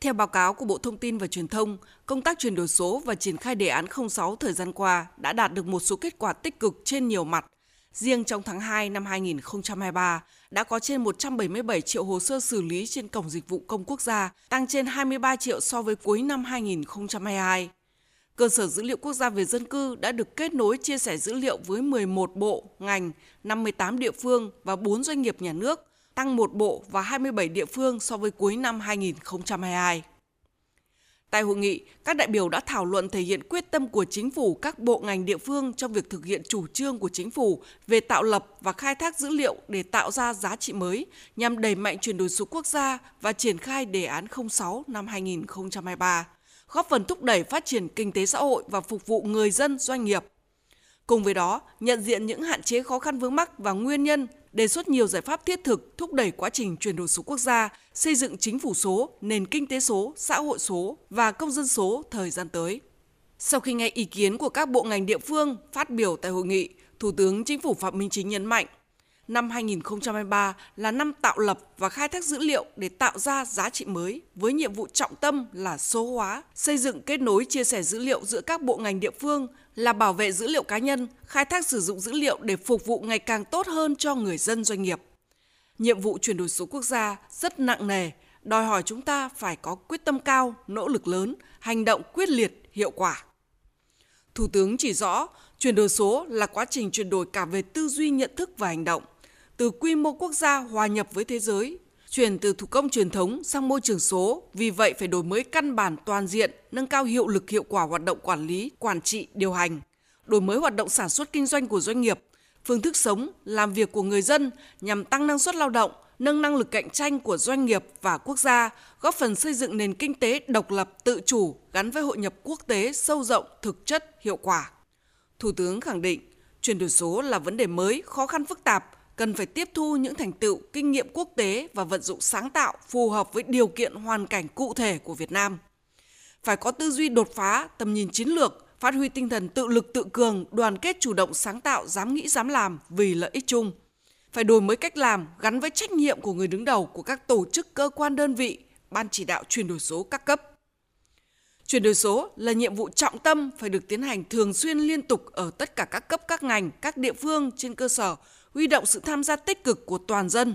Theo báo cáo của Bộ Thông tin và Truyền thông, công tác chuyển đổi số và triển khai đề án 06 thời gian qua đã đạt được một số kết quả tích cực trên nhiều mặt. Riêng trong tháng 2 năm 2023, đã có trên 177 triệu hồ sơ xử lý trên Cổng Dịch vụ Công Quốc gia, tăng trên 23 triệu so với cuối năm 2022. Cơ sở dữ liệu quốc gia về dân cư đã được kết nối chia sẻ dữ liệu với 11 bộ, ngành, 58 địa phương và 4 doanh nghiệp nhà nước, tăng một bộ và 27 địa phương so với cuối năm 2022. Tại hội nghị, các đại biểu đã thảo luận thể hiện quyết tâm của chính phủ các bộ ngành địa phương trong việc thực hiện chủ trương của chính phủ về tạo lập và khai thác dữ liệu để tạo ra giá trị mới nhằm đẩy mạnh chuyển đổi số quốc gia và triển khai đề án 06 năm 2023 góp phần thúc đẩy phát triển kinh tế xã hội và phục vụ người dân doanh nghiệp. Cùng với đó, nhận diện những hạn chế khó khăn vướng mắc và nguyên nhân, đề xuất nhiều giải pháp thiết thực thúc đẩy quá trình chuyển đổi số quốc gia, xây dựng chính phủ số, nền kinh tế số, xã hội số và công dân số thời gian tới. Sau khi nghe ý kiến của các bộ ngành địa phương phát biểu tại hội nghị, Thủ tướng Chính phủ Phạm Minh Chính nhấn mạnh, năm 2023 là năm tạo lập và khai thác dữ liệu để tạo ra giá trị mới với nhiệm vụ trọng tâm là số hóa, xây dựng kết nối chia sẻ dữ liệu giữa các bộ ngành địa phương là bảo vệ dữ liệu cá nhân, khai thác sử dụng dữ liệu để phục vụ ngày càng tốt hơn cho người dân doanh nghiệp. Nhiệm vụ chuyển đổi số quốc gia rất nặng nề, đòi hỏi chúng ta phải có quyết tâm cao, nỗ lực lớn, hành động quyết liệt, hiệu quả. Thủ tướng chỉ rõ, chuyển đổi số là quá trình chuyển đổi cả về tư duy nhận thức và hành động – từ quy mô quốc gia hòa nhập với thế giới, chuyển từ thủ công truyền thống sang môi trường số, vì vậy phải đổi mới căn bản toàn diện, nâng cao hiệu lực hiệu quả hoạt động quản lý, quản trị, điều hành, đổi mới hoạt động sản xuất kinh doanh của doanh nghiệp, phương thức sống, làm việc của người dân nhằm tăng năng suất lao động, nâng năng lực cạnh tranh của doanh nghiệp và quốc gia, góp phần xây dựng nền kinh tế độc lập, tự chủ gắn với hội nhập quốc tế sâu rộng, thực chất, hiệu quả. Thủ tướng khẳng định, chuyển đổi số là vấn đề mới, khó khăn phức tạp, cần phải tiếp thu những thành tựu, kinh nghiệm quốc tế và vận dụng sáng tạo phù hợp với điều kiện hoàn cảnh cụ thể của Việt Nam. Phải có tư duy đột phá, tầm nhìn chiến lược, phát huy tinh thần tự lực tự cường, đoàn kết chủ động sáng tạo, dám nghĩ dám làm vì lợi ích chung. Phải đổi mới cách làm gắn với trách nhiệm của người đứng đầu của các tổ chức cơ quan đơn vị, ban chỉ đạo chuyển đổi số các cấp. Chuyển đổi số là nhiệm vụ trọng tâm phải được tiến hành thường xuyên liên tục ở tất cả các cấp các ngành, các địa phương trên cơ sở huy động sự tham gia tích cực của toàn dân.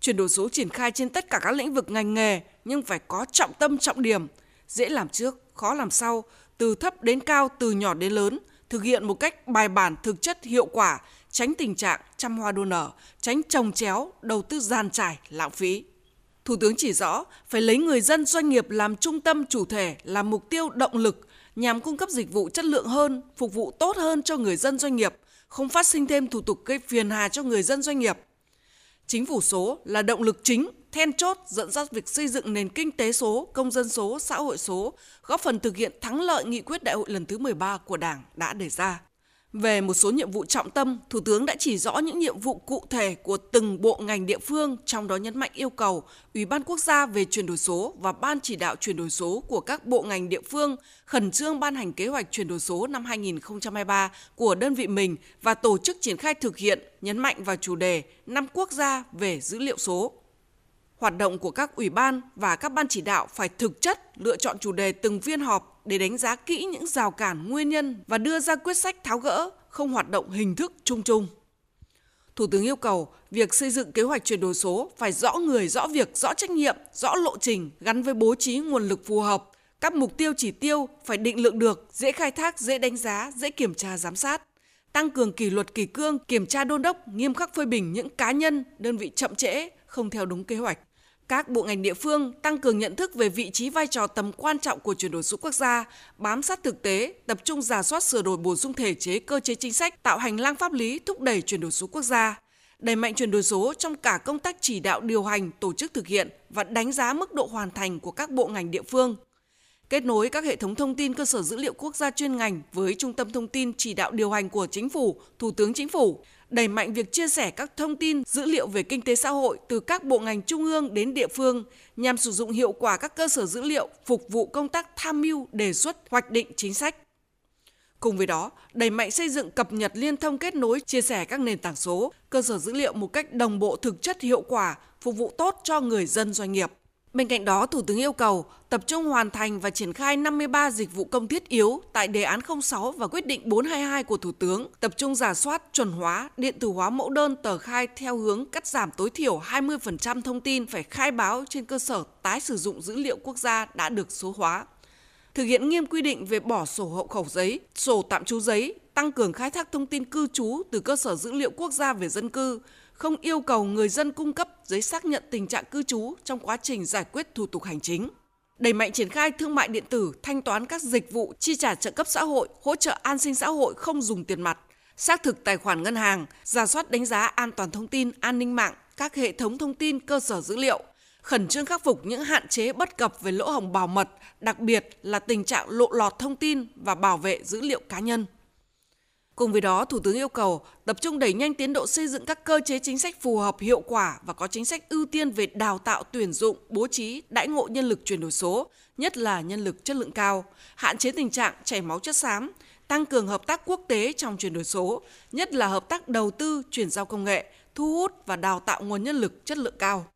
Chuyển đổi số triển khai trên tất cả các lĩnh vực ngành nghề nhưng phải có trọng tâm trọng điểm, dễ làm trước, khó làm sau, từ thấp đến cao, từ nhỏ đến lớn, thực hiện một cách bài bản, thực chất, hiệu quả, tránh tình trạng trăm hoa đua nở, tránh trồng chéo, đầu tư gian trải, lãng phí. Thủ tướng chỉ rõ phải lấy người dân doanh nghiệp làm trung tâm chủ thể, làm mục tiêu động lực nhằm cung cấp dịch vụ chất lượng hơn, phục vụ tốt hơn cho người dân doanh nghiệp – không phát sinh thêm thủ tục gây phiền hà cho người dân doanh nghiệp. Chính phủ số là động lực chính, then chốt dẫn dắt việc xây dựng nền kinh tế số, công dân số, xã hội số, góp phần thực hiện thắng lợi nghị quyết đại hội lần thứ 13 của Đảng đã đề ra. Về một số nhiệm vụ trọng tâm, Thủ tướng đã chỉ rõ những nhiệm vụ cụ thể của từng bộ ngành địa phương, trong đó nhấn mạnh yêu cầu Ủy ban Quốc gia về chuyển đổi số và Ban chỉ đạo chuyển đổi số của các bộ ngành địa phương khẩn trương ban hành kế hoạch chuyển đổi số năm 2023 của đơn vị mình và tổ chức triển khai thực hiện, nhấn mạnh vào chủ đề năm quốc gia về dữ liệu số. Hoạt động của các ủy ban và các ban chỉ đạo phải thực chất lựa chọn chủ đề từng phiên họp để đánh giá kỹ những rào cản nguyên nhân và đưa ra quyết sách tháo gỡ, không hoạt động hình thức chung chung. Thủ tướng yêu cầu việc xây dựng kế hoạch chuyển đổi số phải rõ người, rõ việc, rõ trách nhiệm, rõ lộ trình gắn với bố trí nguồn lực phù hợp. Các mục tiêu chỉ tiêu phải định lượng được, dễ khai thác, dễ đánh giá, dễ kiểm tra giám sát. Tăng cường kỷ luật kỷ cương, kiểm tra đôn đốc, nghiêm khắc phơi bình những cá nhân, đơn vị chậm trễ, không theo đúng kế hoạch các bộ ngành địa phương tăng cường nhận thức về vị trí vai trò tầm quan trọng của chuyển đổi số quốc gia, bám sát thực tế, tập trung giả soát sửa đổi bổ sung thể chế cơ chế chính sách, tạo hành lang pháp lý thúc đẩy chuyển đổi số quốc gia, đẩy mạnh chuyển đổi số trong cả công tác chỉ đạo điều hành, tổ chức thực hiện và đánh giá mức độ hoàn thành của các bộ ngành địa phương. Kết nối các hệ thống thông tin cơ sở dữ liệu quốc gia chuyên ngành với trung tâm thông tin chỉ đạo điều hành của chính phủ, Thủ tướng Chính phủ, đẩy mạnh việc chia sẻ các thông tin, dữ liệu về kinh tế xã hội từ các bộ ngành trung ương đến địa phương nhằm sử dụng hiệu quả các cơ sở dữ liệu phục vụ công tác tham mưu, đề xuất, hoạch định chính sách. Cùng với đó, đẩy mạnh xây dựng cập nhật liên thông kết nối, chia sẻ các nền tảng số, cơ sở dữ liệu một cách đồng bộ thực chất hiệu quả, phục vụ tốt cho người dân doanh nghiệp. Bên cạnh đó, Thủ tướng yêu cầu tập trung hoàn thành và triển khai 53 dịch vụ công thiết yếu tại đề án 06 và quyết định 422 của Thủ tướng, tập trung giả soát, chuẩn hóa, điện tử hóa mẫu đơn tờ khai theo hướng cắt giảm tối thiểu 20% thông tin phải khai báo trên cơ sở tái sử dụng dữ liệu quốc gia đã được số hóa. Thực hiện nghiêm quy định về bỏ sổ hộ khẩu giấy, sổ tạm trú giấy, tăng cường khai thác thông tin cư trú từ cơ sở dữ liệu quốc gia về dân cư, không yêu cầu người dân cung cấp giấy xác nhận tình trạng cư trú trong quá trình giải quyết thủ tục hành chính. Đẩy mạnh triển khai thương mại điện tử, thanh toán các dịch vụ chi trả trợ cấp xã hội, hỗ trợ an sinh xã hội không dùng tiền mặt, xác thực tài khoản ngân hàng, giả soát đánh giá an toàn thông tin, an ninh mạng, các hệ thống thông tin cơ sở dữ liệu, khẩn trương khắc phục những hạn chế bất cập về lỗ hổng bảo mật, đặc biệt là tình trạng lộ lọt thông tin và bảo vệ dữ liệu cá nhân. Cùng với đó, Thủ tướng yêu cầu tập trung đẩy nhanh tiến độ xây dựng các cơ chế chính sách phù hợp hiệu quả và có chính sách ưu tiên về đào tạo tuyển dụng, bố trí, đãi ngộ nhân lực chuyển đổi số, nhất là nhân lực chất lượng cao, hạn chế tình trạng chảy máu chất xám, tăng cường hợp tác quốc tế trong chuyển đổi số, nhất là hợp tác đầu tư, chuyển giao công nghệ, thu hút và đào tạo nguồn nhân lực chất lượng cao.